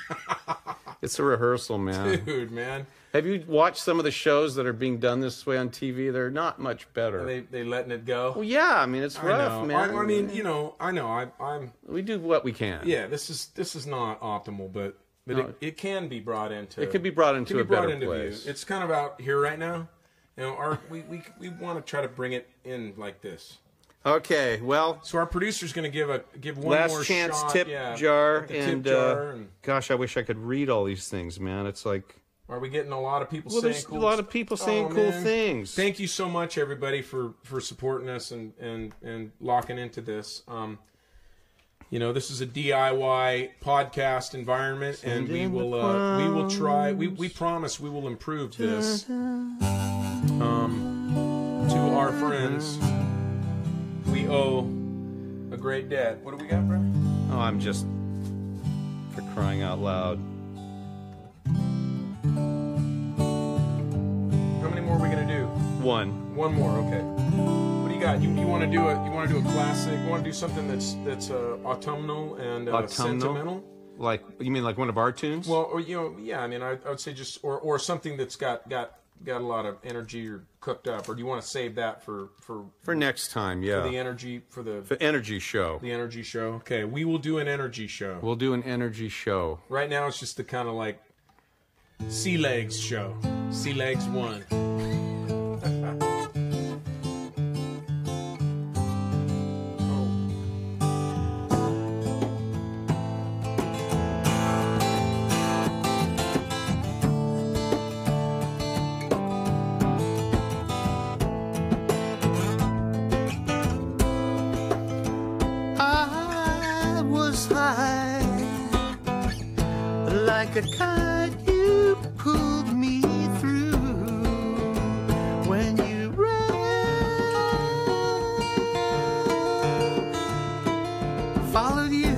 it's a rehearsal, man. Dude, man. Have you watched some of the shows that are being done this way on TV? They're not much better. They they letting it go. well, yeah, I mean it's I rough, know. man. I, I mean, you know, I know. I, I'm we do what we can. yeah. This is this is not optimal, but but No. it, it can be brought into. It could be brought into can a be brought better into place. view. It's kind of out here right now. You know, our we we we want to try to bring it in like this. Okay, well, So our producer's going to give a give one last more chance shot, tip yeah, jar and, tip jar, uh, and gosh, I wish I could read all these things, man. It's like are we getting a lot of people well, saying there's cool a lot of people saying Oh, cool man. things. Thank you so much, everybody, for for supporting us and and and locking into this. Um, you know, this is a DIY podcast environment, and we will uh, we will try. We we promise we will improve this. Um, to our friends, we owe a great debt. What do we got, bro? oh, I'm just for crying out loud. How many more are we gonna do? One. One more, okay. What do you got? You, you want to do a you want to do a classic? You want to do something that's that's uh, autumnal and uh, Autumnal? sentimental? Like you mean like one of our tunes? Well, or you know, yeah. I mean, I, I would say just or or something that's got got got a lot of energy or cooked up. Or do you want to save that for for for next time, yeah. for the energy for the the energy show. the energy show? Okay, we will do an energy show. We'll do an energy show. Right now, it's just the kind of like sea legs show. Sea legs one. Followed you.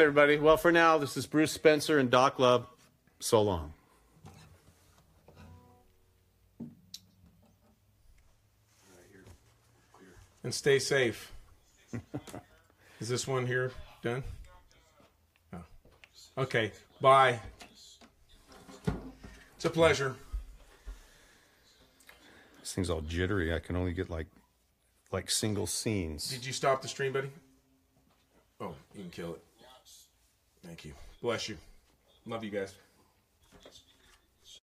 Everybody. Well, for now, this is Bruce Spencer and Doc Love. So long. And stay safe. Is this one here done? Oh. Okay. Bye. It's a pleasure. This thing's all jittery. I can only get like like single scenes. Did you stop the stream, buddy? Oh, you can kill it. Thank you. Bless you. Love you guys.